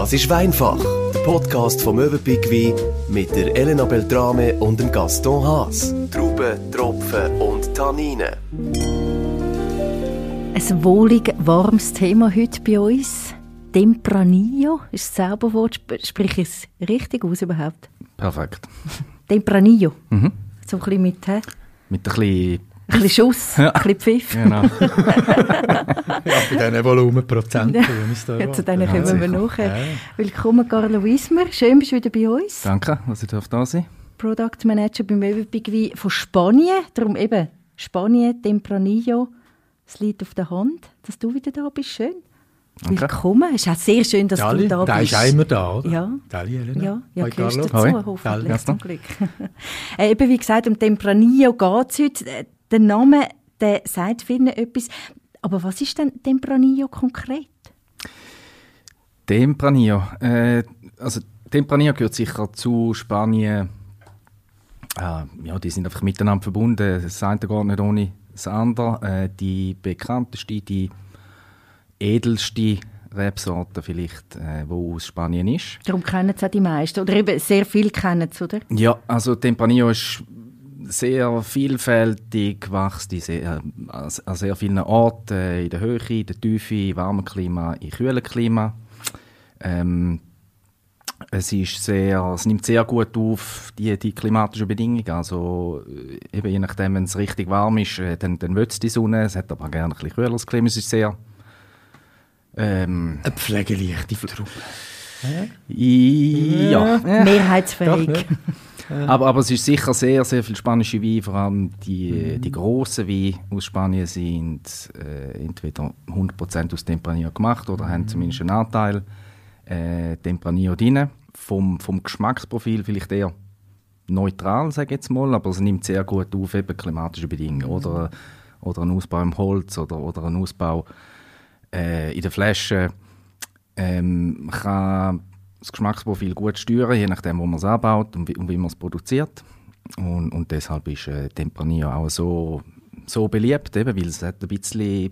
Das ist Weinfach, der Podcast vom Möwenpick Wein mit der Elena Beltrame und dem Gaston Haas. Trauben, Tropfen und Tanninen. Ein wohlig warmes Thema heute bei uns. Tempranillo ist das Zauberwort. Sp- Sprich ich es richtig aus überhaupt? Perfekt. Tempranillo. Mhm. So ein bisschen mit, hä? ein Mit ein bisschen... bisschen Schuss, Ja. ein bisschen Pfiff. Genau. Ja, bei diesen Volumenprozenten, da Ja, zu geht. denen kommen wir sicher. nachher. Ja. Willkommen, Carlo Wiesmer. Schön, bist du wieder bei uns. Danke, dass ich da sein Product Manager beim Wein von Spanien. Darum eben Spanien, Tempranillo. Es liegt auf der Hand, dass du wieder da bist. Schön. Danke. Willkommen. Es ist auch sehr schön, dass Dali, du da bist. ist auch immer da, oder? Ja. Dali, Elena. Ja, ja Hoi, gehörst Carlo. dazu, Hoi. hoffentlich, Dali. zum Glück. äh, eben wie gesagt, um Tempranillo geht es heute. Der Name der sagt vielen etwas. Aber was ist denn Tempranillo konkret? Tempranillo. Äh, also Tempranillo gehört sicher zu Spanien. Äh, ja, die sind einfach miteinander verbunden. Das eine geht nicht ohne das andere. Äh, die bekannteste, die edelste Rebsorte vielleicht, äh, wo aus Spanien ist. Darum kennen es auch die meisten. Oder eben sehr viele kennen es, oder? Ja, also Tempranillo ist sehr vielfältig, wächst in sehr, an an sehr vielen Orten, in der Höhe, in der Tiefe, in warmen Klima, in kühlen Klima. Ähm, es, ist sehr, es nimmt sehr gut auf die, die klimatischen Bedingungen. Also, äh, eben je nachdem, wenn es richtig warm ist, äh, dann, dann will es die Sonne. Es hat aber gerne ein bisschen kühleres Klima. Es ist sehr... Ähm, Eine pflegeleichte Traube. ja. Mehrheitsfähig. Aber, aber es ist sicher sehr, sehr viel spanische Wein, vor allem die, die grossen Weine aus Spanien sind äh, entweder 100% aus Tempranillo gemacht oder haben zumindest einen Anteil äh, Tempranillo drin. Vom, vom Geschmacksprofil vielleicht eher neutral, sage ich jetzt mal, aber es nimmt sehr gut auf eben klimatische Bedingungen oder, oder ein Ausbau im Holz oder, oder ein Ausbau äh, in der Flasche. Ähm, kann das Geschmacksprofil gut steuern, je nachdem, wo man es anbaut und wie, und wie man es produziert. Und, und deshalb ist äh, Tempranillo auch so, so beliebt, eben, weil es hat ein bisschen,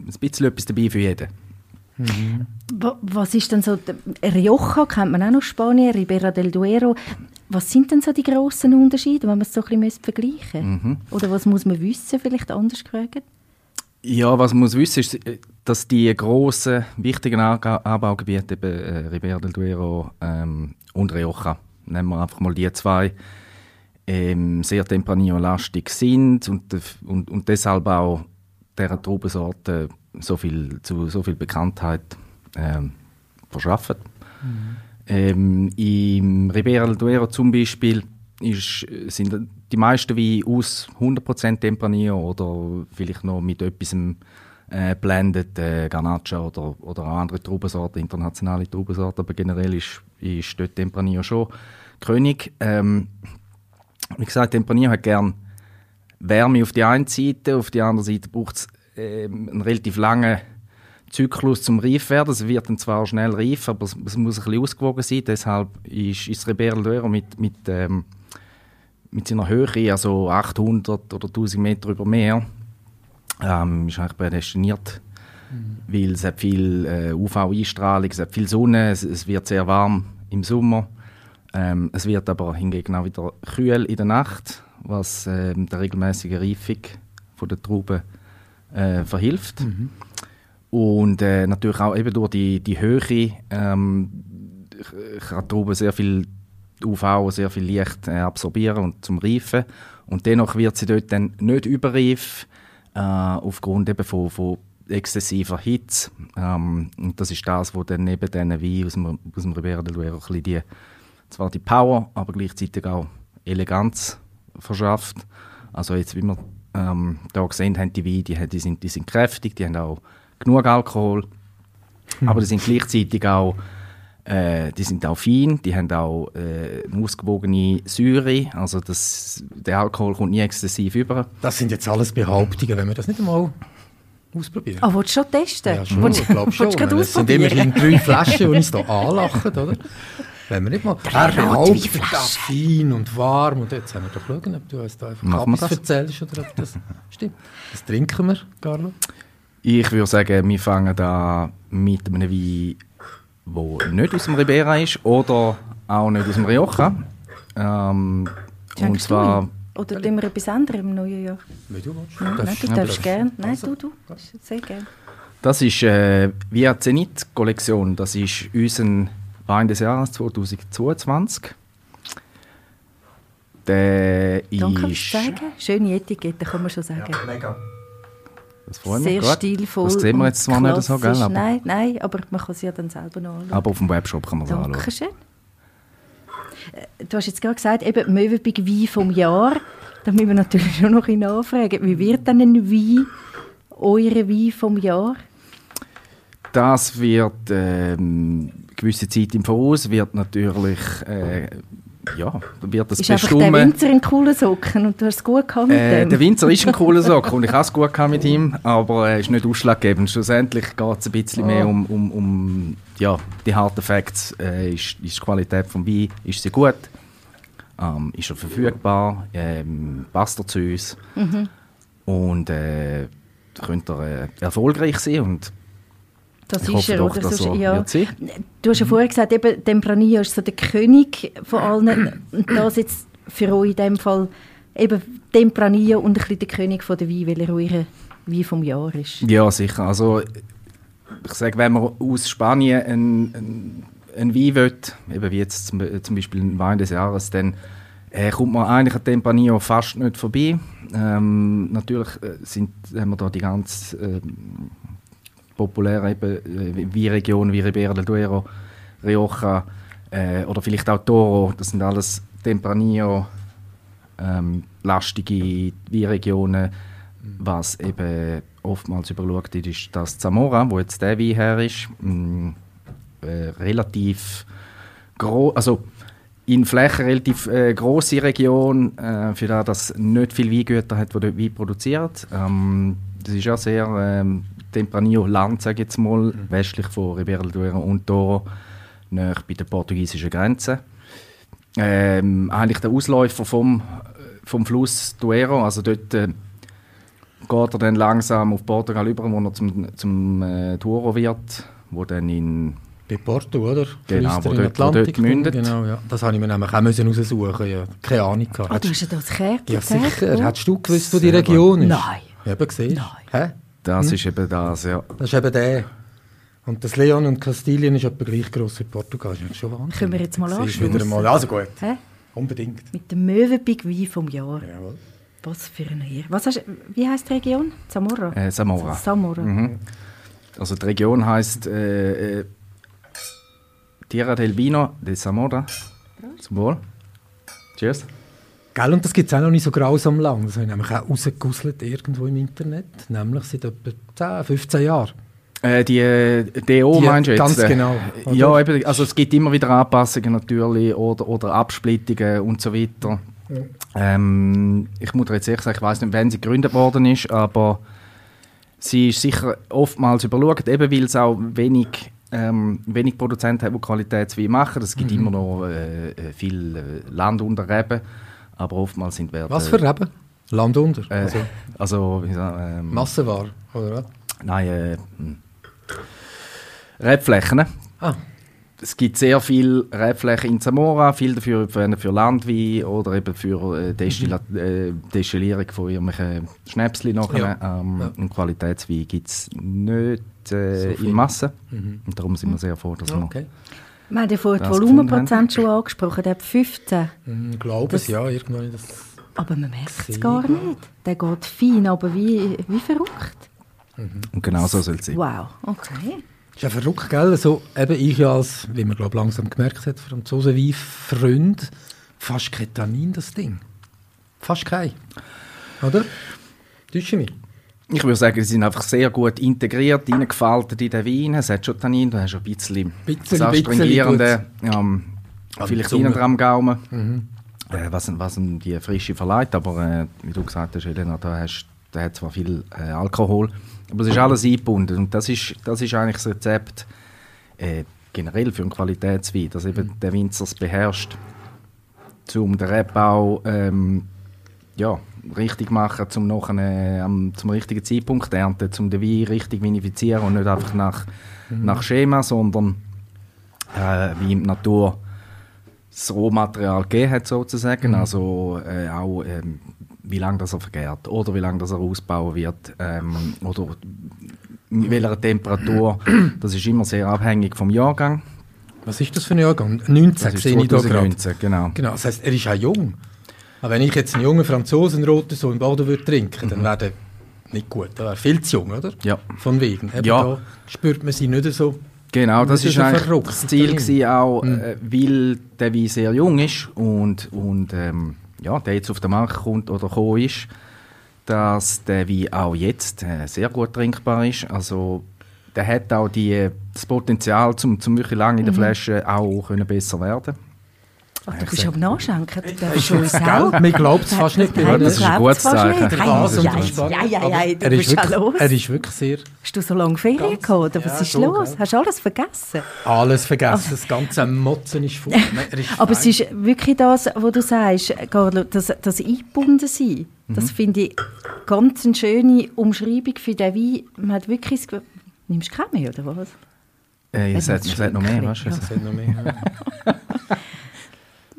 ein bisschen etwas dabei für jeden. Wa- Was ist denn so, Rioja kennt man auch noch Spanien, Ribera del Duero. Was sind denn so die grossen Unterschiede, wenn man es so ein bisschen vergleichen müsste? Oder was muss man wissen, vielleicht anders gefragt? Ja, was man muss wissen, ist, äh, dass die grossen, wichtigen Anbaugebiete, eben äh, Ribera del Duero ähm, und Rioja, nehmen wir einfach mal die zwei, ähm, sehr Tempranillo-lastig sind und, und, und deshalb auch dieser Traubensorte so viel, zu so viel Bekanntheit ähm, verschaffen. Ähm, Im Ribera del Duero zum Beispiel ist, sind die meisten Weine aus 100% Tempranillo oder vielleicht noch mit etwas äh, blended, äh, Garnacha oder, oder andere Traubensorten, internationale Traubensorten, aber generell ist, ist dort Tempranillo schon König. Ähm, wie gesagt, Tempranillo hat gern Wärme auf die einen Seite, auf die andere Seite braucht es ähm, einen relativ langen Zyklus zum reif werden. Es wird dann zwar schnell reif, aber es, es muss ein bisschen ausgewogen sein. Deshalb ist, ist Ribera mit, mit, ähm, mit seiner Höhe, also 800 oder 1000 Meter über Meer, ähm, ist eigentlich prädestiniert. Weil es hat viel äh, UV-Einstrahlung, es hat viel Sonne, es, es wird sehr warm im Sommer. Ähm, es wird aber hingegen auch wieder kühl in der Nacht, was ähm, der regelmäßigen Reifung von der Trauben äh, verhilft. Und äh, natürlich auch eben durch die, die Höhe ähm, kann die Traube sehr viel UV, sehr viel Licht äh, absorbieren und zum Reifen. Und dennoch wird sie dort dann nicht überreif, äh, aufgrund eben von, von exzessiver Hitze. Ähm, und das ist das, was dann neben diesen Wein aus dem, aus dem Ribera del Duero die, zwar die Power, aber gleichzeitig auch Eleganz verschafft. Also jetzt, wie wir ähm, da gesehen haben, die Weine, die, die, sind, die sind kräftig, die haben auch genug Alkohol, aber die sind gleichzeitig auch äh, die sind auch fein, die haben auch äh, eine ausgewogene Säure, also das, der Alkohol kommt nie exzessiv über. Das sind jetzt alles Behauptungen, wenn wir das nicht einmal ausprobieren. Ah, willst du schon testen? Ja, schon, ich glaube schon. willst du gerade Es sind immerhin drei Flaschen, die uns hier anlachen, oder? Wenn wir nicht mal... Er behauptet das fein und warm und jetzt haben wir doch schauen, ob du uns da einfach etwas das? erzählst oder ob das stimmt. Das trinken wir, Carlo. Ich würde sagen, wir fangen da mit einem Wein, wo nicht aus dem Ribera ist oder auch nicht aus dem Rioja. Ähm, und zwar du Oder tun wir etwas anderes im neuen Jahr? Wie du willst. Nein, Darfst- du darfst gerne. Nein, Also, du, du. Sehr gerne. Das ist äh, Via Zenit Kollektion. Das ist unser Wein des Jahres 2022. Der Danke fürs ist. Zeigen. Schöne Etikette, kann man schon sagen. Mega. Das freut mich Sehr gut. stilvoll. Das sehen wir jetzt zwar nicht so, gell? Aber, Nein, nein, aber man kann es ja dann selber noch anschauen. aber auf dem Webshop kann man es anschauen. Dankeschön. Äh, Du hast jetzt gerade gesagt, eben Möwenpick Wein vom Jahr. Da müssen wir natürlich schon noch ein nachfragen. Wie wird denn ein Wein, eure Wein vom Jahr? Das wird ähm, gewisse Zeit im Voraus, wird natürlich. Äh, ja, wird das Ist einfach der bestimmen. Winzer ein cooler Socken und du hast es gut gehabt mit Äh, dem? der Winzer ist ein cooler Sock und ich habe es gut gehabt mit ihm, aber er ist nicht ausschlaggebend. Schlussendlich geht es ein bisschen mehr Oh. um, um, um ja, die harten Facts. Äh, ist, ist die Qualität des Wein ist sie gut? Ähm, ist er verfügbar? Ähm, passt er zu uns? Mhm. Und äh, könnte er äh, erfolgreich sein und Das ich ist hoffe er, doch, oder? Sonst- er ja. sein. Du hast ja vorher gesagt, eben, Tempranillo ist so der König von allen. Und das jetzt für euch in dem Fall eben Tempranillo und ein bisschen der König von der Wein, weil er euer Wein vom Jahr ist. Ja, sicher. Also, ich sage, wenn man aus Spanien einen, einen, Wein will, eben wie jetzt zum, zum Beispiel ein Wein des Jahres, dann äh, kommt man eigentlich an Tempranillo fast nicht vorbei. Ähm, natürlich äh, sind, haben wir da die ganz ähm, populären eben, äh, Weinregionen wie Ribera del Duero, Rioja äh, oder vielleicht auch Toro. Das sind alles Tempranillo ähm, lastige Weinregionen. Was eben oftmals überschaut wird, ist das Zamora, wo jetzt der Wein her ist. Mm, äh, relativ groß, also in Fläche relativ äh, große Region, äh, für das das nicht viel Weingüter hat, die dort Wein produziert. Ähm, das ist ja sehr ähm, Tempranillo-Land, sage ich jetzt mal, westlich von Ribera del Duero und Toro, nahe bei der portugiesischen Grenze. Ähm, eigentlich der Ausläufer vom, vom Fluss Duero, also dort äh, geht er dann langsam auf Portugal über, wo er zum, zum äh, Douro wird, wo dann in Bei Porto, oder? Genau, wo er dort- wo dort mündet. Genau, ja. Das habe ich mir nämlich auch müssen raussuchen ja. Keine Ahnung gehabt. Ah, du hast ja das Kärtchen ja, sicher. Hättest du gewusst, wo die Region ist? Nein. Eben gesehen. Nein. Hä? Das ist eben das, ja. Das ist eben der. Und das Leon und Kastilien ist etwa gleich gross wie Portugal. Das ist schon Wahnsinn. Können wir jetzt mal anschliessen? wieder mal. Also gut. Hä? Unbedingt. Mit dem Möwenpick Wein vom Jahr. Jawohl. Was für ein Heer. Was hast, wie heisst die Region? Zamora? Äh, Zamora. Zamora. Mhm. Also die Region heißt äh, äh, Tierra del Vino de Zamora. Zum Wohl. Cheers. Gell, und das gibt es auch noch nicht so grausam lang. Das habe ich nämlich auch rausgegusselt irgendwo im Internet. Nämlich seit etwa 10, 15 Jahren. Äh, die äh, DO Die- meinst du jetzt? ganz äh? genau, oder? Ja, eben, also es gibt immer wieder Anpassungen natürlich oder, oder Absplittungen und so weiter. Ähm, ich muss jetzt ehrlich sagen, ich weiß nicht, wann sie gegründet worden ist, aber sie ist sicher oftmals überschaut, eben weil es auch wenig, ähm, wenig Produzenten hat, die Qualitätswein machen. Es Mhm. gibt immer noch äh, äh, viel äh, Land unter Reben, aber oftmals sind werden... Was für Reben? Land unter. Äh, also also, wie sagen, ähm, Massenware, oder was? Nein, äh, hm. Rebflächen. Ah, Es gibt sehr viel Rebflächen in Zamora, viel dafür für, Landwein oder eben für äh, Destilla äh, Destillierung von irgendwelchen Schnäpsli nachher. Ja. Ähm, Ja. Und Qualitätswein gibt es nicht äh, So in Masse. Mhm. Und darum sind wir sehr froh, dass okay. Wir haben ja vorhin die Volumenprozent schon angesprochen, der hat 15. Ich glaube es, Das- ja. Irgendwann das Aber man merkt es gar nicht. Der geht fein, aber wie, wie verrückt. Und genau so soll es sein. Wow, okay. ist ja verrückt, gell? Also, eben ich ja als, wie man glaub, langsam gemerkt hat, Franzosenwein-Freund, fast kein Tannin, das Ding. Fast kein. Oder? Täusche ich mich? Ich würde sagen, sie sind einfach sehr gut integriert, reingefaltet in den Wein. Es hat schon Tannin, du hast ein bisschen, Bisschen, Astringierende, ähm, vielleicht innen dran Gaumen. Mhm. Äh, was, was ihm die Frische verleiht, aber äh, wie du gesagt hast, Elena, da, hast, da hat zwar viel äh, Alkohol, aber es ist alles eingebunden und das ist, das ist eigentlich das Rezept äh, generell für einen Qualitätswein, dass eben der Winzer es beherrscht, um den Rebbau ähm, ja, richtig machen, zum nachher, äh, am, zum richtigen Zeitpunkt ernten, um den Wein richtig vinifizieren und nicht einfach nach, nach Schema, sondern äh, wie in der Natur das Rohmaterial gegeben hat, sozusagen. Also äh, auch, ähm, wie lange das er vergärt oder wie lange das er ausbauen wird ähm, oder in welcher Temperatur. Das ist immer sehr abhängig vom Jahrgang. Was ist das für ein Jahrgang? 19 Das ist sehe ich da gerade. 2019, genau. Genau, das heisst, er ist auch jung. Aber wenn ich jetzt einen jungen Franzosen roten so im Boden würde trinken, dann wäre der nicht gut. Der wäre viel zu jung, oder? Mhm. Ja. Von wegen. Eben Ja. Da spürt man sie nicht so. Genau, das ist ist eigentlich verrückt, das Ziel gewesen, auch, äh, weil der Wein sehr jung ist und, und ähm, ja, der jetzt auf den Markt kommt oder gekommen ist, dass der Wein auch jetzt äh, sehr gut trinkbar ist. Also der hat auch die, das Potenzial, zum, zum wirklich lange in der Flasche auch können besser werden. Ach, du bist am Nachschenken, du darfst schon uns auch. Gell? Man glaubt es fast nicht. Nein, Das ist ein gutes fast Zeichen. ei, Aber ei, du er, ist bist ja wirklich, los. er ist wirklich sehr Hast du so lange Ferien Ganz- gehabt, oder was ja, ist schon, los? gell. Hast du alles vergessen? alles vergessen. Das ganze Motzen ist voll. Er Aber es ist wirklich das, was du sagst, Carlo, das, das eingebunden sein. Mhm. Das finde ich ganz eine schöne Umschreibung für den Wein. Man hat wirklich das Gefühl, nimmst du keinen mehr, oder was? Äh, es hat noch mehr, weißt du? ja. Es hat noch mehr.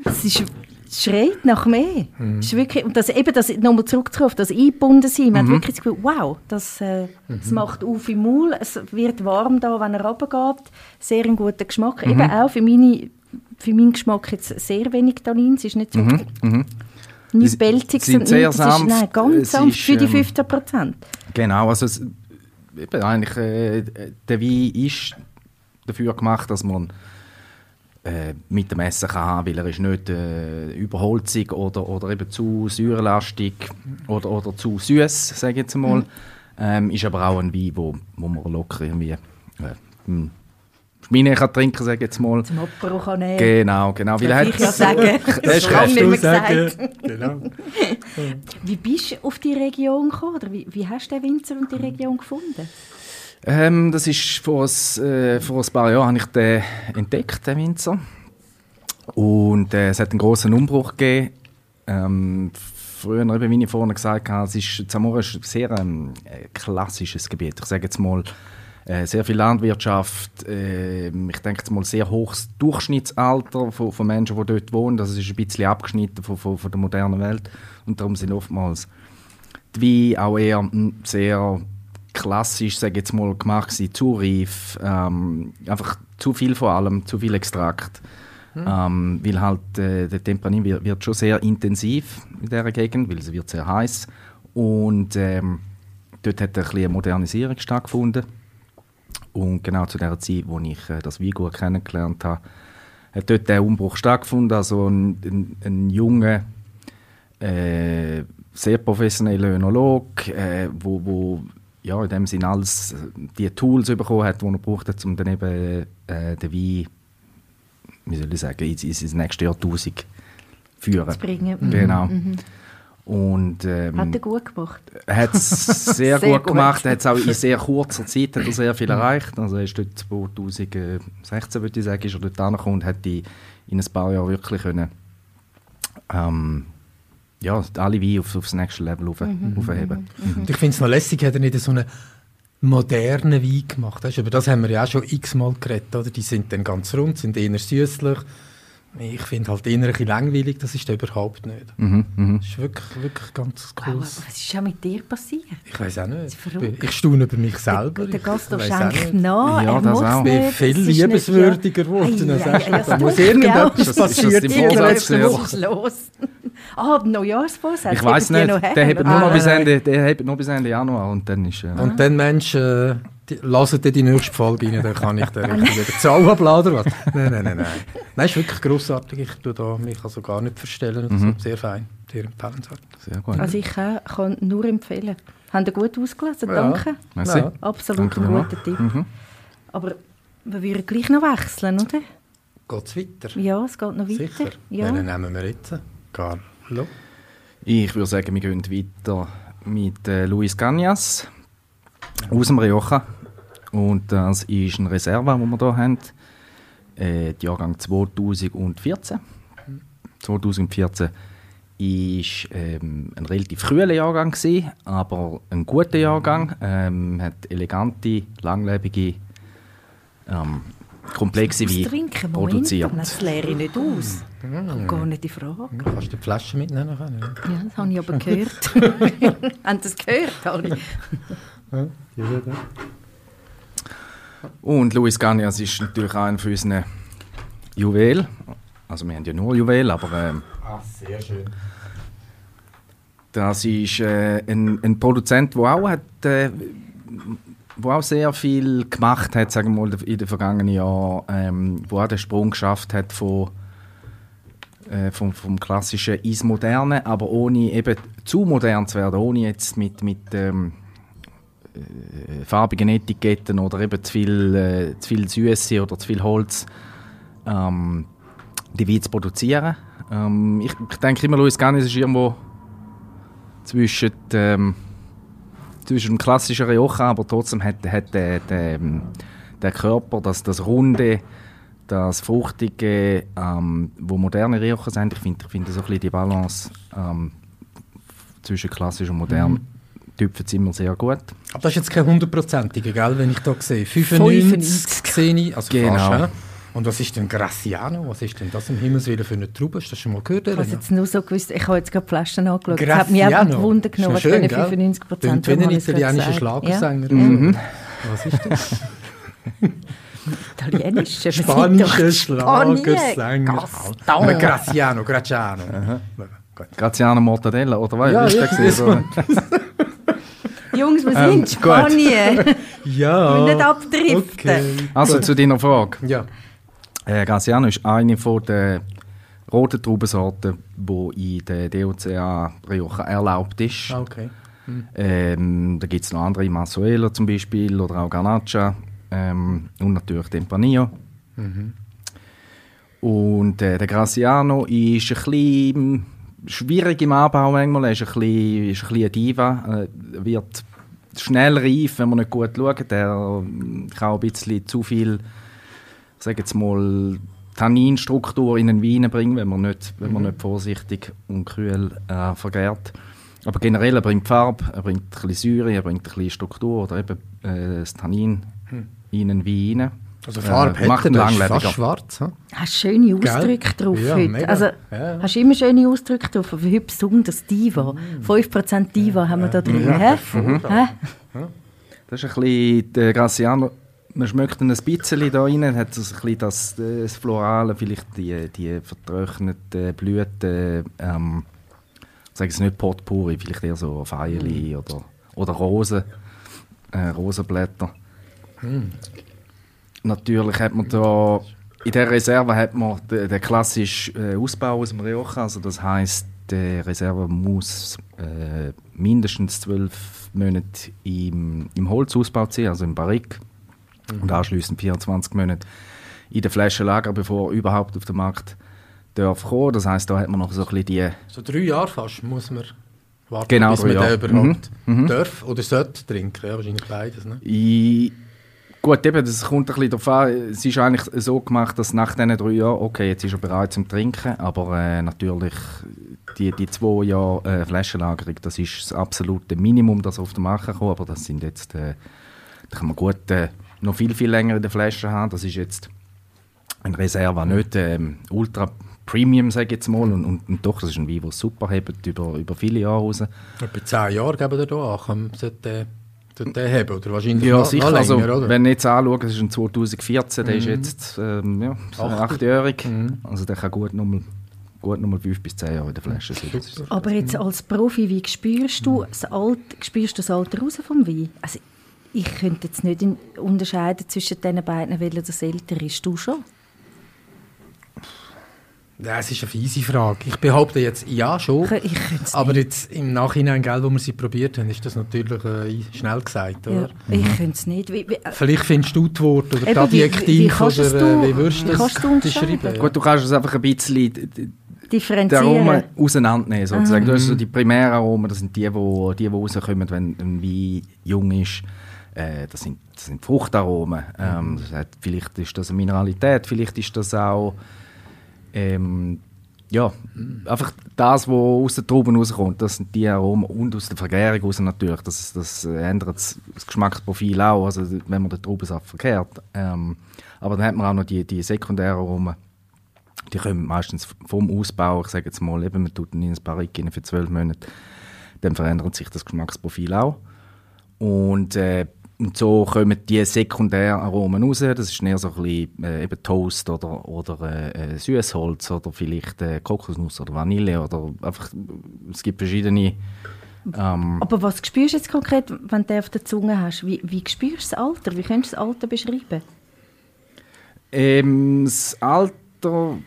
Es ist es schreit nach mehr. Mhm. Ist wirklich, und das, eben das, nochmal zurückzurufen, das eingebunden sein, man Mhm. hat wirklich das Gefühl, wow, das, äh, das macht auf im Maul, es wird warm da, wenn er runtergeht, sehr ein guter Geschmack. Mhm. Eben auch für, meine, für meinen Geschmack jetzt sehr wenig Tannin, es ist nicht so Mhm, mhm. nicht belzig, sondern sehr das ist, sanft. nein, ganz sanft für die ähm, 15 Prozent. Genau, also es, eben eigentlich, äh, der Wein ist dafür gemacht, dass man äh, mit dem Essen kann haben, weil er ist nicht äh, überholzig oder, oder eben zu säurelastig oder, oder zu süß, sage ich jetzt mal. Ähm, ist aber auch ein Wein, wo, wo man locker irgendwie äh, hm, Schmine kann trinken, sage ich jetzt mal. Zum Apero kann nehmen. Genau, genau. Darf hat- ich ja sagen. Das ist recht. Du gesagt. Genau. Wie bist du auf die Region gekommen? Oder wie, wie hast du den Winzer und die Region gefunden? Ähm, das ist vor, ein, äh, vor ein paar Jahren habe ich den entdeckt, den Winzer. Und äh, es hat einen großen Umbruch gegeben. Ähm, früher, wie ich vorhin gesagt habe, es ist, Zamora ist ein sehr ähm, äh, klassisches Gebiet. Ich sage jetzt mal, äh, sehr viel Landwirtschaft, äh, ich denke jetzt mal sehr hohes Durchschnittsalter von, von Menschen, die dort wohnen. Das ist ein bisschen abgeschnitten von, von, von der modernen Welt. Und darum sind oftmals die Weine auch eher mm, sehr klassisch, sage ich jetzt mal, gemacht gewesen, zu reif, ähm, einfach zu viel von allem, zu viel Extrakt. Ähm, weil halt äh, der Tempranillo wird, wird schon sehr intensiv in dieser Gegend, weil es wird sehr heiß. Und ähm, dort hat ein bisschen eine Modernisierung stattgefunden. Und genau zu der Zeit, wo ich äh, das Weingut kennengelernt habe, hat dort der Umbruch stattgefunden, also ein, ein, ein junger äh, sehr professioneller Önolog, äh, wo, wo ja, in dem Sinne alles äh, die Tools bekommen hat, die er braucht, um dann eben äh, den Wein, wie soll ich sagen, ins, ins nächste Jahrtausend führen. Zu bringen. Mhm. Genau. Und ähm, Hat er gut gemacht. er hat es sehr, Sehr gut gemacht. Er hat es auch in sehr kurzer Zeit hat er sehr viel erreicht. Also er ist dort 2016, würde ich sagen, ist er dort angekommen und hat die in ein paar Jahren wirklich können, ähm, ja, alle Weine auf, aufs nächste Level auf, aufheben. Und ich finde es noch lässig, hat er nicht so einen modernen Wein gemacht. Weißt, über das haben wir ja auch schon x-mal geredet. Oder? Die sind dann ganz rund, sind eher süßlich. Ich finde halt eher ein langweilig, das ist der überhaupt nicht. Mhm, mhm. Das ist wirklich, wirklich ganz Wow, cool. was ist auch mit dir passiert? Ich weiß auch nicht. Ich staune über mich selber. Der Ich Gast schenkt nicht. nach, Ja, er das muss auch. Ich bin viel liebenswürdiger ja. geworden. Als ei, erst. ei, Da das muss irgendetwas Ist das- ist sein. Vorsatz? Ja. los. Ah, der Neujahrsvorsatz. Ich weiß nicht, her, der hebt nur noch Ah, bis. Ende, der hebt nur bis Ende Januar und dann ist äh, Und dann, Mensch, äh, lasst die nächste Folge rein, dann kann ich dann richtig wieder Zahl abladen was? Nein, nein, nein, nein. Nein, ist wirklich grossartig. Ich tue da mich also gar nicht verstellen. so. Sehr fein, sehr empfehlenswert. sehr gut. Also ich kann, kann nur empfehlen. Haben ihr gut ausgelesen, Ja. danke. Merci. Ja. Absolut Danke ein guter Tipp. Mhm. Aber wir würden gleich noch wechseln, oder? Geht's weiter? Ja, es geht noch weiter. Sicher? Ja. Welchen nehmen wir jetzt? Carlo? Ich würde sagen, wir gehen weiter mit äh, Luis Cañas aus dem Rioja. Und das ist ein Reserva, den wir hier haben. Äh, die Jahrgang 2014. 2014 ist ähm, ein relativ früher Jahrgang gewesen, aber ein guter Jahrgang. Ähm, hat elegante, langlebige ähm, komplexe Weine trinken, Moment, produziert. das leere ich nicht aus. Kommt gar nicht in Frage. Du kannst die Flasche mitnehmen. können, Ja. Ja, das habe ich aber gehört. Haben Sie das gehört, alle? Und Luis Gagnas ist natürlich einer von unseren Juwelen. Also wir haben ja nur Juwelen, aber ähm, Ah, sehr schön. das ist äh, ein, ein Produzent, der auch, hat, äh, wo auch sehr viel gemacht hat, sagen wir mal, in den vergangenen Jahren, ähm, wo auch den Sprung geschafft hat von äh, vom, vom klassischen ins Moderne, aber ohne eben zu modern zu werden, ohne jetzt mit, mit ähm, äh, farbigen Etiketten oder eben zu viel, äh, viel Süße oder zu viel Holz ähm, die Weine zu produzieren. Ähm, ich, ich denke immer, Luis Gannis ist irgendwo zwischen, ähm, zwischen dem klassischen Rioja, aber trotzdem hat, hat der, der, der Körper, das, das Runde, das Fruchtige, ähm, wo moderne Rioja sind. Ich finde ich find so ein bisschen die Balance ähm, zwischen klassisch und modern Mhm. Tüpfen sie immer sehr gut. Aber das ist jetzt kein hundertprozentige, gell, wenn ich da sehe. 95 95. sehe ich, also Genau. fast? Und was ist denn Graciano? Was ist denn das im Himmelswillen für eine Traube? Hast du das schon mal gehört? Ich habe jetzt nur so gewusst, ich habe jetzt gerade die Flaschen angeschaut. Das hat mich einfach Graciano. Wunder genommen, was schön, für gell? 95 Prozent Klingt wie ein italienischer Schlagersänger. Mhm. Was ist das? Italienischer. Spanischer Schlagersänger. Graciano, Graciano. Gut. Graziano Mortadella, oder was? Ja, ja? Jungs, wir Ähm, sind in Spanien. Ja. Wir nicht abdriften. Okay. Also Gut. zu deiner Frage. Ja. Äh, Graziano ist eine von der roten Traubensorten, die in der DOCA Rioja erlaubt ist. Ah, Okay. Ähm, da gibt es noch andere, Masuela zum Beispiel oder auch Garnacha ähm, und natürlich Tempranillo. Und äh, der Graziano ist ein bisschen schwierig im Anbau manchmal, er ist ein bisschen, ist ein bisschen eine Diva, äh, wird schnell reif, wenn man nicht gut schaut. Er ähm, kann auch ein bisschen zu viel, sage jetzt mal, Tanninstruktur in den Wein bringen, wenn man nicht, wenn man nicht vorsichtig und kühl äh, vergärt. Aber generell, er bringt Farbe, er bringt ein bisschen Säure, er bringt ein bisschen Struktur oder eben äh, das Tannin in den Wein rein. Also Farbe Äh, macht ihn er, das ist langlebiger. fast schwarz. Hm? Hast schöne Ausdrücke Gell? drauf Ja, heute. mega. Also, Ja. Hast du immer schöne Ausdrücke drauf, aber heute besonders Diva. 5% Diva haben wir da drin. hä? Hä? Das ist ein bisschen der Graciano. Man schmeckt ein bisschen da rein, hat so ein bisschen das, das Florale, vielleicht die, die vertrockneten Blüten, ähm, sage es nicht Potpourri, vielleicht eher so Feierli oder, oder Rosen, äh, Rosenblätter. Natürlich hat man da, in der Reserve hat man den, den klassischen äh, Ausbau aus dem Rioja, also das heißt die Reserve muss äh, mindestens zwölf Monate im, im Holzausbau sein, also im Barrik, und anschließend 24 Monate in der Flasche lagern, bevor er überhaupt auf den Markt darf kommen. Das heißt, da hat man noch so ein bisschen die So drei Jahre fast muss man warten, Genau, bis man den überhaupt Mhm, mhm. darf oder sollte trinken. Ja, wahrscheinlich beides. Ne? I, gut, eben, das kommt ein bisschen darauf an. Es ist eigentlich so gemacht, dass nach diesen drei Jahren, okay, jetzt ist er bereit zum Trinken, aber äh, natürlich die, die zwei Jahre äh, Flaschenlagerung, das ist das absolute Minimum, das auf den Markt kommen, aber das sind jetzt, äh, da kann man gut äh, noch viel, viel länger in der Flasche haben. Das ist jetzt ein Reserva, nicht ähm, ultra Premium, sage ich jetzt mal, und, und, und doch, das ist ein Wein, der super hebt über, über viele Jahre raus. Etwa zehn Jahre geben wir da an, der haben. Oder wahrscheinlich Ja, noch, sicher. noch also, länger, oder? wenn ich jetzt anschaue, das ist ein 2014, der ist jetzt ähm, ja, achtjährig. Also der kann gut nochmal gut nochmal fünf bis zehn Jahre in der Flasche sein. Aber jetzt als Profi, wie spürst du das Alter, spürst du das Alter raus vom Wein? Also, ich könnte jetzt nicht unterscheiden zwischen diesen beiden, welcher das älter ist. Du schon? Ja, es ist eine fiese Frage. Ich behaupte jetzt ja schon. Ich, ich Aber nicht. jetzt im Nachhinein, gell, wo wir sie probiert haben, ist das natürlich äh, schnell gesagt, Ja, oder? ich könnte es nicht. Wie, wie, äh, Vielleicht findest du die Worte oder die wie- wie- Adjektive kannst oder du- äh, wie würdest wie du das du beschreiben? Ja. Gut, du kannst es einfach ein bisschen d- d- die differenzieren. Aromen auseinandernehmen. Sozusagen. Du hast so die Primäraromen, das sind die, die, die, die rauskommen, wenn ein Wein jung ist. Äh, das, sind, das sind Fruchtaromen. Ähm, das hat, vielleicht ist das eine Mineralität, vielleicht ist das auch ähm, ja, einfach das, was aus den Trauben rauskommt, das sind die Aromen und aus der Vergärung raus natürlich. Das, das ändert das Geschmacksprofil auch, also wenn man den Traubensaft verkehrt. Ähm, aber dann hat man auch noch die, die sekundären Aromen. Die kommen meistens vom Ausbau, ich sage jetzt mal, eben, man tut ihn in ein rein für zwölf Monate, dann verändert sich das Geschmacksprofil auch. Und, äh, und so kommen die sekundären Aromen raus. Das ist eher so ein bisschen äh, eben Toast oder, oder äh, äh, Süßholz oder vielleicht äh, Kokosnuss oder Vanille oder einfach, es gibt verschiedene ähm, Aber was spürst du jetzt konkret, wenn du auf der Zunge hast? Wie, wie spürst du das Alter? Wie könntest du das Alter beschreiben? Ähm, das Alter.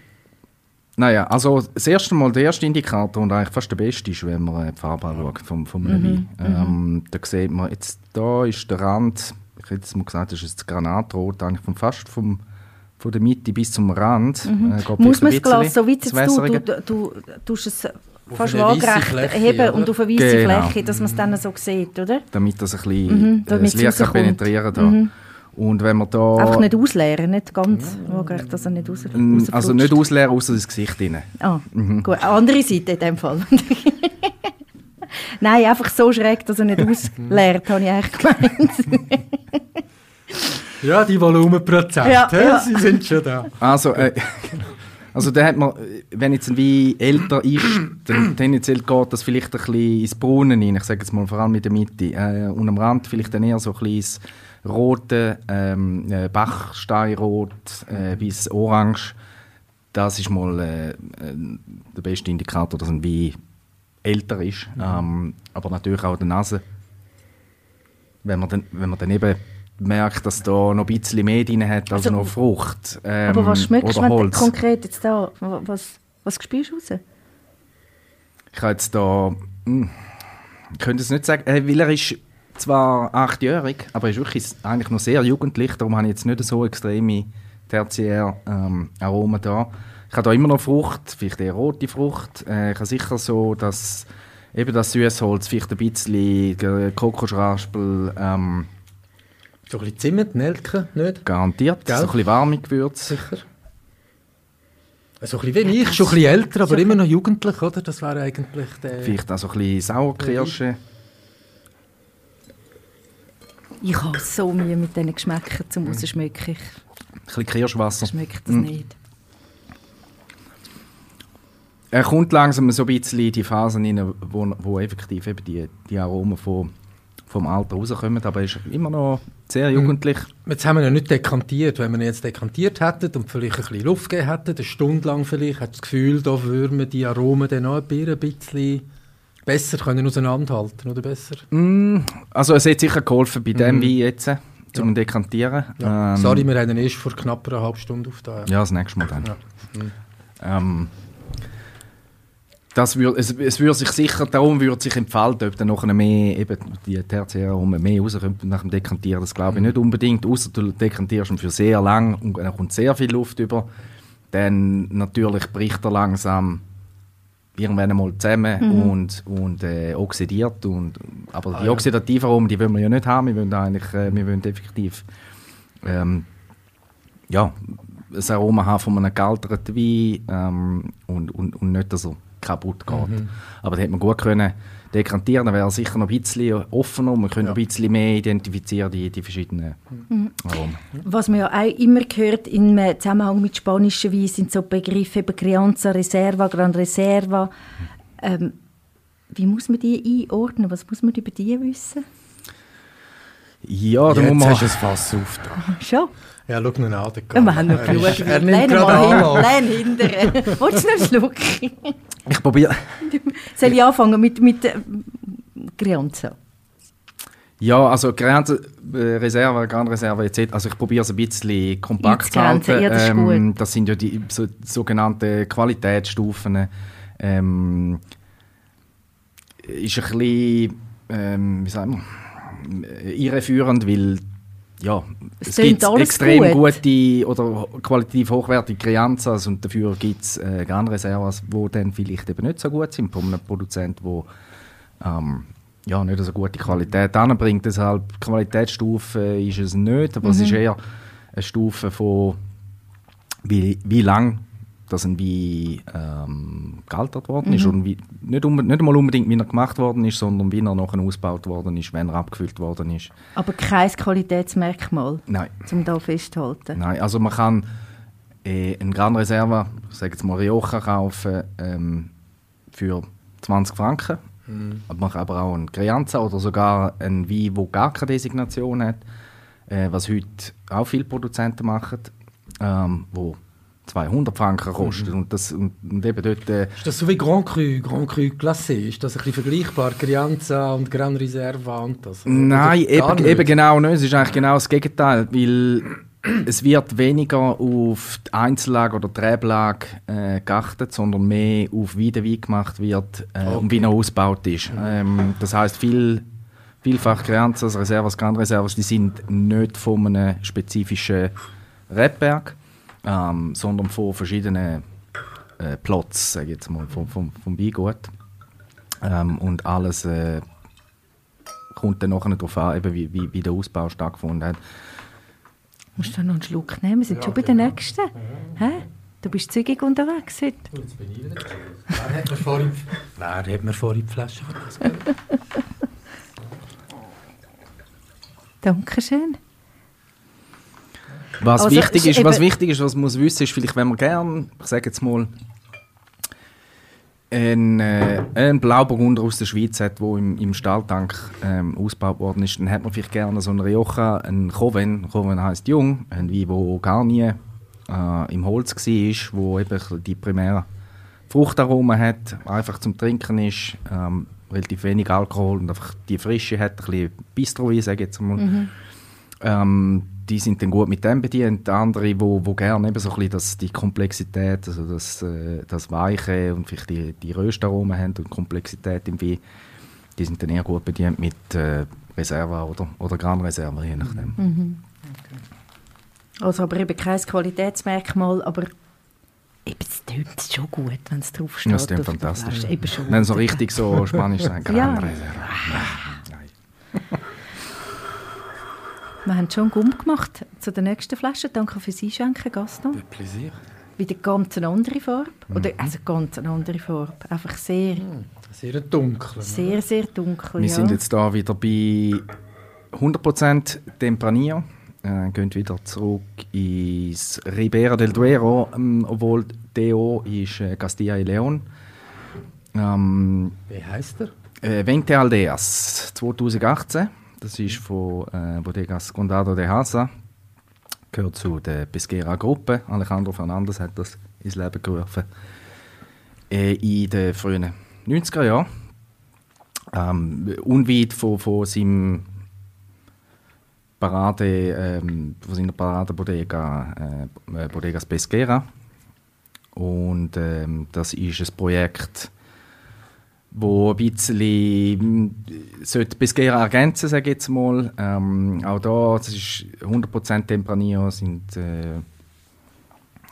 Naja, also das erste Mal, der erste Indikator und eigentlich fast der beste ist, wenn man die Farbe anschaut vom, vom Wein. Ähm, da sieht man, jetzt da ist der Rand, ich hätte jetzt mal gesagt, das ist jetzt Granatrot, eigentlich vom, fast vom, von der Mitte bis zum Rand. Mhm. Äh, Muss man das Glas so weit jetzt das tun? Du, du, du tust es fast Fläche, heben oder? und auf eine weiße Genau. Fläche, dass man es dann so sieht, oder? damit das ein bisschen Mhm, äh, das Licht penetrieren kann. Und wenn man da... Einfach nicht ausleeren, nicht ganz waagerecht, dass er nicht raus, Mm, also nicht ausleeren, außer das Gesicht rein. Ah, gut. Andere Seite in dem Fall. Nein, einfach so schräg, dass er nicht ausleert, habe ich eigentlich gemeint. Ja, die Volumenprozente, Ja, ja. sie sind schon da. Also, äh, also da hat man, wenn jetzt ein Wein älter ist, dann tendenziell geht das vielleicht ein bisschen ins Brunnen rein, ich sage jetzt mal vor allem in der Mitte. Äh, und am Rand vielleicht dann eher so ein kleines rote, ähm, äh, Bachsteinrot äh, bis orange. Das ist mal äh, äh, der beste Indikator, dass ein Wein älter ist. Ähm, aber natürlich auch die Nase. Wenn man dann, wenn man dann eben merkt, dass da noch ein bisschen mehr drin hat als Also, noch Frucht. Ähm, Aber was schmeckst du konkret jetzt da? Was, was spürst du raus? Ich kann jetzt da. Hm, ich könnte es nicht sagen, äh, weil er ist zwar achtjährig, aber er ist wirklich eigentlich noch sehr jugendlich, darum habe ich jetzt nicht so extreme tertiäre ähm, Aromen da. Ich habe da immer noch Frucht, vielleicht eher rote Frucht. Äh, ich habe sicher so, dass eben das Süßholz, vielleicht ein bisschen äh, Kokosraspel, ähm, So ein bisschen Zimt, Nelke, nicht? garantiert. Gell? So ein bisschen warme Gewürze. Sicher. So ein bisschen wie ich, schon ein bisschen älter, aber immer noch jugendlich, oder? Das wäre eigentlich der... Vielleicht auch so ein bisschen Sauerkirsche. Ich habe so Mühe mit diesen Geschmäckern zum Mhm. Rausschmecken. Ein bisschen Kirschwasser. Ich schmecke das Mm. nicht. Er kommt langsam so ein bisschen in die Phasen rein, wo, wo effektiv eben die, die Aromen von, vom Alter rauskommen, aber er ist immer noch sehr jugendlich. Jetzt haben wir ja nicht dekantiert. Wenn wir ihn jetzt dekantiert hätten und vielleicht ein bisschen Luft gegeben hätten, eine Stunde lang vielleicht, hat das Gefühl, da würden wir die Aromen dann noch ein bisschen besser können auseinanderhalten, oder besser? Mm, also es hat sicher geholfen bei dem Wein jetzt, äh, zum Ja. Dekantieren. Ja. Ähm, Sorry, wir haben erst vor knapp einer halben Stunde aufgetan. Ja, das nächste Mal dann. Ja. Ähm, das würd, es, es würde sich sicher, darum würde sich entfalten, ob dann nachher mehr, eben die Tertiäraromen mehr rauskommt nach dem Dekantieren, das glaube ich nicht unbedingt, außer du dekantierst ihn für sehr lang und dann kommt sehr viel Luft über, dann natürlich bricht er langsam irgendwann einmal zusammen und, und äh, oxidiert. Und, aber die ja. oxidativen Aromen, die wollen wir ja nicht haben, wir wollen eigentlich, äh, wir wollen effektiv ähm, ja, ein Aroma haben von einem gealterten Wein ähm, und, und, und nicht, dass er kaputt geht. Aber da hätte man gut können dekantieren, dann wäre er sicher noch ein bisschen offener und man könnte Ja. ein bisschen mehr identifizieren, die, die verschiedenen Aromen. Was man ja auch immer hört im äh, Zusammenhang mit spanischen Wein sind so Begriffe eben Crianza Reserva, Gran Reserva. Ähm, wie muss man die einordnen? Was muss man über die wissen? Ja, da Jetzt muss man... hast du ein Fass auf. Schon? Ja, schau ihn an. der Ja, wir haben noch Er genug. ist- Er nimmt gerade Anlauf. lehn hinterher. Willst du noch einen Schluck? Ich probiere... Soll ich anfangen mit, mit äh, Crianza? Ja, also Grenze, äh, Reserve, Grand Reserve etc. Also ich probiere es ein bisschen kompakt zu halten. Ja, das ähm, gut. das sind ja die so, sogenannten Qualitätsstufen. Ähm, ist ein bisschen, ähm, wie sagen wir, irreführend, weil ja, Es es, gibt extrem gut. gute oder qualitativ hochwertige Crianzas und dafür gibt es äh, Grand Reservas, die dann vielleicht eben nicht so gut sind, von einem Produzent, der ähm, ja, nicht so gute Qualität anbringt. Deshalb Qualitätsstufe ist es nicht, aber es Mhm. ist eher eine Stufe von wie, wie lang dass ein Wein ähm, gealtert worden ist. Und wie, nicht, um, nicht einmal unbedingt, wie er gemacht worden ist, sondern wie er nachher ausgebaut worden ist, wenn er abgefüllt worden ist. Aber kein Qualitätsmerkmal, Nein. um da festzuhalten. Nein, also man kann äh, einen Gran Reserva, ich sage jetzt mal Rioja, kaufen ähm, für 20 Franken. Aber man kann aber auch einen Crianza oder sogar einen Wein, der gar keine Designation hat, äh, was heute auch viele Produzenten machen, ähm, wo 200 Franken kostet. Und, das, und, und eben dort... Äh, Ist das so wie Grand Cru, Grand Cru Glacé? Ist das ein bisschen vergleichbar? Crianza und Gran Reserva und das? Nein, eben, nicht? eben genau nicht. Es ist eigentlich genau das Gegenteil, weil es wird weniger auf die Einzellage oder die Treblage äh, geachtet, sondern mehr auf wie der Wein gemacht wird äh, und wie er ausgebaut ist. Ähm, das heißt viel, vielfach Crianzas, Reservas, Grand Reservas, die sind nicht von einem spezifischen Rebberg, ähm, sondern von verschiedenen äh, Plots, sage ich jetzt mal, vom, vom, vom Weingut. Ähm, und alles äh, kommt dann nachher darauf an, eben wie, wie, wie der Ausbau stattgefunden hat. Musst du noch einen Schluck nehmen? Wir sind schon bei der nächsten. Hä? Du bist zügig unterwegs heute. Jetzt bin ich wieder da. Wer hat mir vorhin, wer hat mir vorhin die Flasche? Dankeschön. Was, Also, wichtig ist was wichtig ist, was man muss wissen, ist vielleicht, wenn man gern, ich sage jetzt mal, einen, äh, einen Blauburgunder aus der Schweiz hat, der im, im Stahltank ähm, ausgebaut worden ist, dann hat man vielleicht gerne so einen Rioja, einen Coven, Coven heisst jung, ein Wein, der gar nie äh, im Holz war, wo eben die primären Fruchtaromen hat, einfach zum Trinken ist, ähm, relativ wenig Alkohol und einfach die Frische hat, ein bisschen Bistro, sage ich jetzt mal. Ähm, die sind dann gut mit dem bedient. Andere, wo, wo gerne eben so ein bisschen das, die Komplexität, also das, äh, das Weiche und vielleicht die, die Röstaromen haben und Komplexität im Wein, die sind dann eher gut bedient mit äh, Reserva oder, oder Gran Reserva, je nachdem. Also aber eben kein Qualitätsmerkmal, aber eben, es tönt schon gut, wenn es draufsteht. Ja, auf der fantastisch. Eben schon. Wenn so richtig so Spanisch sein Gran Ja. Reserva. Nein. Wir haben schon Gumm gemacht zu der nächsten Flasche. Danke fürs Einschenken, Gaston. Mit Pläsier. Wieder ganz eine andere Farbe. Mhm. Oder, also ganz eine andere Farbe. Einfach sehr, Sehr dunkel. sehr, sehr dunkel. Wir ja. sind jetzt da wieder bei 100% Tempranillo. Äh, gehen wieder zurück ins Ribera del Duero, ähm, obwohl DO ist äh, Castilla y León. Ähm, Wie heisst er? äh, 20 Aldeas 2018. Das ist von äh, Bodegas Condado de Haza. Gehört zu der Pesquera Gruppe. Alejandro Fernandes hat das ins Leben gerufen. Äh, in den frühen 90er Jahren. Ähm, unweit von, von seinem Parade, ähm, von seiner Parade Bodega, äh, Bodegas Pesquera. Und ähm, das ist ein Projekt, wo ein bisschen hm, sollte Pesquera ergänzen, sage ich jetzt mal. Ähm, auch da, das ist 100% Tempranillo, sind äh,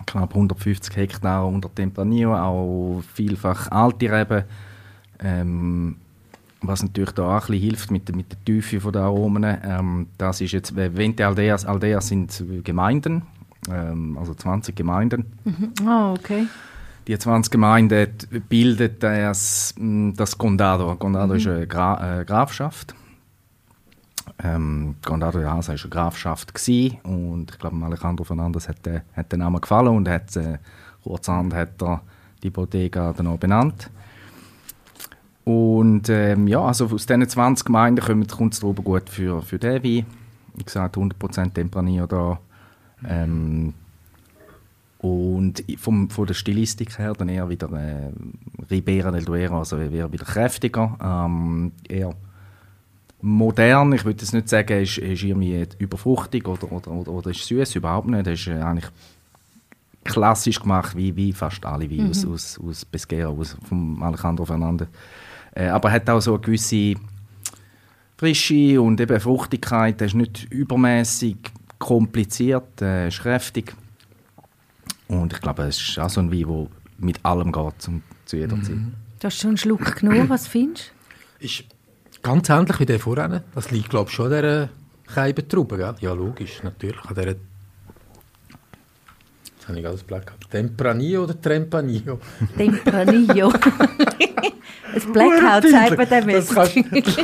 knapp 150 Hektar unter Tempranillo, auch vielfach alte Reben. Ähm, was natürlich da auch ein bisschen hilft mit, mit der Tiefe der Aromen. Ähm, das ist jetzt, äh, Vente Aldeas, Aldeas sind Gemeinden, ähm, also 20 Gemeinden. Ah, okay. Die 20 Gemeinden bilden das, mh, das Condado. Condado ist eine Gra äh, Grafschaft. Ähm, Condado de Hasa war eine Grafschaft gewesen, und ich glaube, Alejandro Fernandes hat, den- hat den Namen gefallen und hat, äh, kurzerhand hat er die Bodega dann auch benannt. Und ähm, ja, also aus diesen 20 Gemeinden kommt es drüber gut für, für den Wein. Wie gesagt, 100% Tempranillo da. Ähm, und vom, von der Stilistik her dann eher wieder äh, Ribera del Duero, also eher wieder kräftiger, ähm, eher modern. Ich würde jetzt nicht sagen, ist, ist irgendwie überfruchtig oder, oder, oder, oder ist süß, überhaupt nicht. Das ist äh, eigentlich klassisch gemacht, wie, wie fast alle Weine aus, aus, aus Pesquera, aus, von Alejandro Fernandez. Äh, aber hat auch so eine gewisse Frische und eben Fruchtigkeit. Das ist nicht übermäßig kompliziert, äh, ist kräftig. Und ich glaube, es ist auch so ein Wein, der mit allem geht, zum, zu jeder Zeit. Du hast schon einen Schluck genommen. Was findest Ist ganz ähnlich wie der vorhin. Das liegt, glaube ich, schon an dieser Scheibentraube, gell? Ja, logisch, natürlich. An dieser... Jetzt habe ich alles Blackout. Tempranillo oder Trempanillo? Tempranillo. Ein Blackout sagt man dem Das jetzt.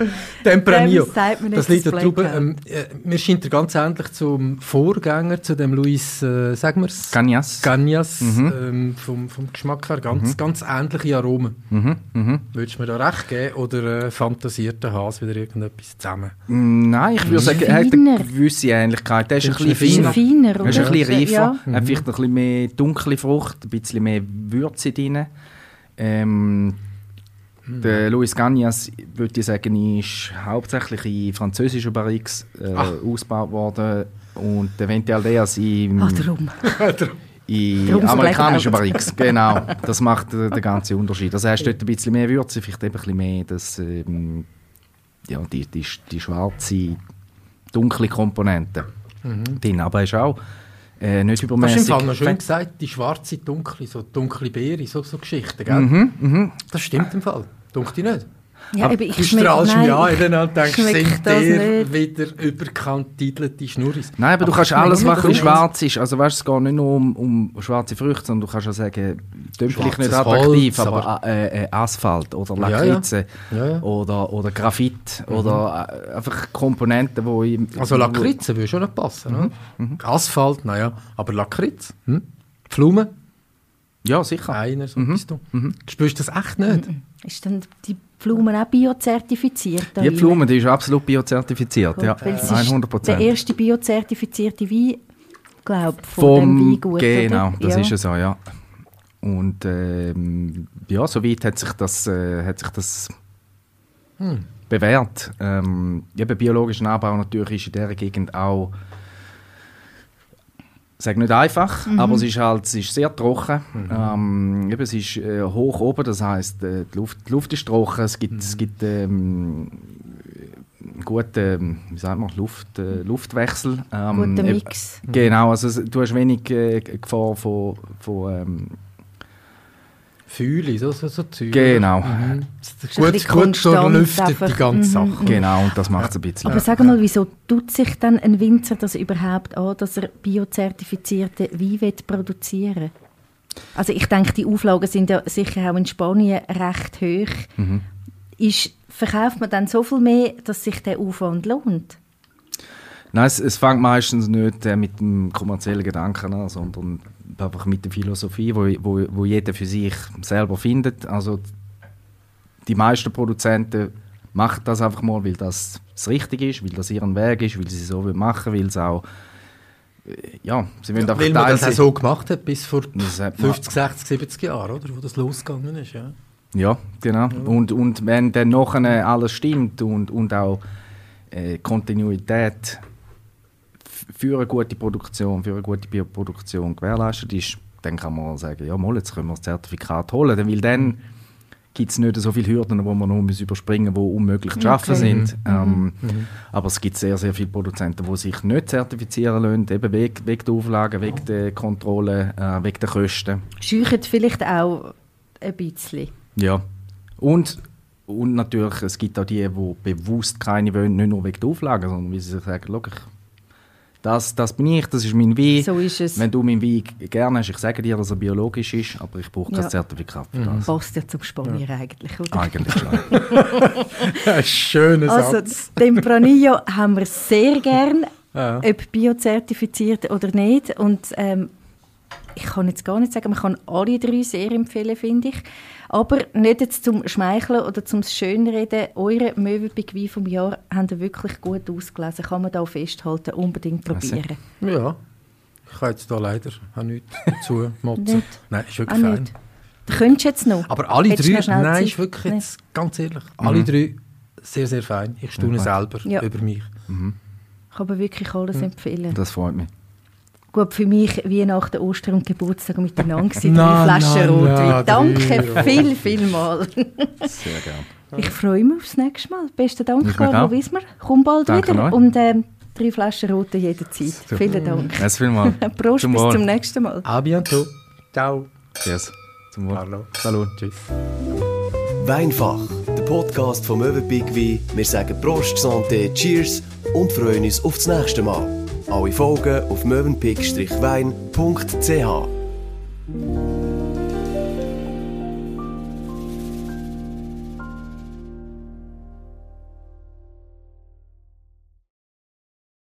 Tempranillo. Das liegt da das drüber. Blackout. Ähm, äh, mir scheint er ganz ähnlich zum Vorgänger, zu dem Luis, äh, sagen wir es? Cagnas. Gagnas, Mhm. ähm, vom, vom Geschmack her. Ganz, ganz ähnliche Aromen. Mhm, mhm. Würdest du mir da recht geben oder äh, fantasiert der Hase wieder irgendetwas zusammen? Mm, Nein, ich würde sagen, er hat eine gewisse Ähnlichkeit. Der ist ein bisschen feiner. feiner, Er ist ein bisschen reifer. Ja. Er hat vielleicht ein bisschen mehr dunkle Frucht, ein bisschen mehr Würze drin. Ähm, der Luis Gagnas, würde ich sagen, ist hauptsächlich in französischen Barriques äh, Ah. ausgebaut worden und der Venti Aldeas in, Ah, darum. in Darum amerikanischen. Barriques. Genau, das macht äh, den ganzen Unterschied. Also hast dort ein bisschen mehr Würze, vielleicht eben ein bisschen mehr das, ähm, ja, die, die, die schwarze, dunkle Komponente drin. Aber ist auch äh, nicht Das ist im übermäßig. Fall noch schön gesagt, die schwarze, dunkle, so dunkle Beere, so, so Geschichten, gell? Mhm, mhm. Das stimmt im Fall. Dunkt dich nicht? Ja, Aber ich Du strahlst mich an ich- in und denkst, sind nicht. wieder überkantidelte Schnurris? Nein, aber du kannst ich alles, bisschen gut. schwarz ist. Also weißt, es geht nicht nur um, um schwarze Früchte, sondern du kannst auch sagen, das vielleicht nicht attraktiv, Holz, aber, äh, äh, Asphalt oder Ja, ja. Lakritze Ja, ja. Oder, oder Graphit oder äh, einfach Komponenten, wo im, Also Lakritze würde schon nicht passen, oder? Mhm. Asphalt, naja, aber Lakritz, hm? Pflumen, Ja, sicher. einer, so Mhm. bist du. Spürst du das echt nicht? Ist dann die Blumen auch biozertifiziert? Die rein? Blume, die ist absolut biozertifiziert, ja. Es ist 100 der Prozent. erste biozertifizierte Wein, glaube ich, von dem Vom, Weingut. genau, oder? das ja. ist es so, ja. Und ähm, ja, soweit hat sich das, äh, hat sich das Hm. bewährt. Ähm, eben biologischen Anbau natürlich ist in dieser Gegend auch sage nicht einfach, Mhm. aber es ist halt es ist sehr trocken. Mhm. Ähm, eben, es ist äh, hoch oben, das heißt äh, die, Luft, die Luft ist trocken, es gibt, Mhm. es gibt ähm, gute, ähm, wie sagt man, Luft, äh, Luftwechsel. Ähm, Guter Mix. Genau, also du hast wenig äh, Gefahr von, von Fühle, so, so, so Zeug. Genau. oder? Mhm. Gut, gut durchlüftet, die ganze Mhm, Sache. genau, und das macht es ein bisschen. Aber sag mal, wieso tut sich dann ein Winzer das überhaupt an, dass er biozertifizierte Wein produzieren Also ich denke, die Auflagen sind ja sicher auch in Spanien recht hoch. Mhm. Ist, verkauft man dann so viel mehr, dass sich der Aufwand lohnt? Nein, es, es fängt meistens nicht äh, mit dem kommerziellen Gedanken an, sondern einfach mit der Philosophie, wo, wo, wo jeder für sich selber findet. Also die meisten Produzenten machen das einfach mal, weil das das Richtige ist, weil das ihren Weg ist, weil sie es so machen weil es auch äh, ja, sie wollen einfach Weil man das auch so gemacht hat, bis vor Das hat man- 50, 60, 70 Jahren, oder? Wo das losgegangen ist, ja. Ja, genau. Und, und wenn dann nachher alles stimmt und, und auch äh, Kontinuität für eine gute Produktion, für eine gute Bioproduktion gewährleistet ist, dann kann man sagen, ja mal, jetzt können wir das Zertifikat holen. Denn, weil dann gibt es nicht so viele Hürden, die man noch muss überspringen muss, die unmöglich zu schaffen Okay. sind. Ähm, Aber es gibt sehr, sehr viele Produzenten, die sich nicht zertifizieren lassen, eben wegen, wegen der Auflagen, wegen der Kontrolle, äh, wegen der Kosten. Scheuchen vielleicht auch ein bisschen. Ja. Und, und natürlich, es gibt auch die, die bewusst keine wollen, nicht nur wegen der Auflagen, sondern wie sie sich sagen, «Schau, ich, das, das bin ich, das ist mein Wein. So ist es. Wenn du meinen Wein gerne hast, ich sage dir, dass er biologisch ist, aber ich brauche kein Ja. Zertifikat für das. Passt ja zum Spanier eigentlich, oder? Eigentlich schon. Ein schöner Also Satz. Tempranillo haben wir sehr gern, Ja. ob biozertifiziert oder nicht. Und ähm, ich kann jetzt gar nicht sagen, man kann alle drei sehr empfehlen, finde ich. Aber nicht jetzt zum Schmeicheln oder zum Schönreden. Eure Möwenpick Wein vom Jahr haben ihr wirklich gut ausgelesen. Kann man da festhalten. Unbedingt probieren. Ja. Ich kann jetzt da leider auch nichts dazu motzen. Nein, ist Auch wirklich fein. nicht. Du könntest jetzt noch. Aber alle Hättest drei, nein, Zeit? ist wirklich Nee. jetzt, ganz ehrlich, alle drei sehr, sehr fein. Ich staune Ja. selber Ja. über mich. Ich kann aber wirklich alles empfehlen. Das freut mich. Gut, für mich Weihnachten, Ostern und Geburtstag miteinander gewesen. Drei Flaschen Rotwein. Danke viel, viel mal. Sehr gerne. Ich freue mich aufs nächste Mal. Besten Dank, Carlo auch. Wismar. Komm bald Danke wieder. euch. Und ähm, drei Flaschen Rote jederzeit. Super. Vielen Dank. Merci vielmals. Prost, Zum bis Wohl. zum nächsten Mal. A bientôt. Ciao. Cheers. Zum Wohl. Carlo. Salut. Tschüss. Weinfach, der Podcast vom Möwenpick Wein. Wir sagen Prost, Santé, Cheers und freuen uns auf das nächste Mal. Alle Folgen auf mövenpick-wein.ch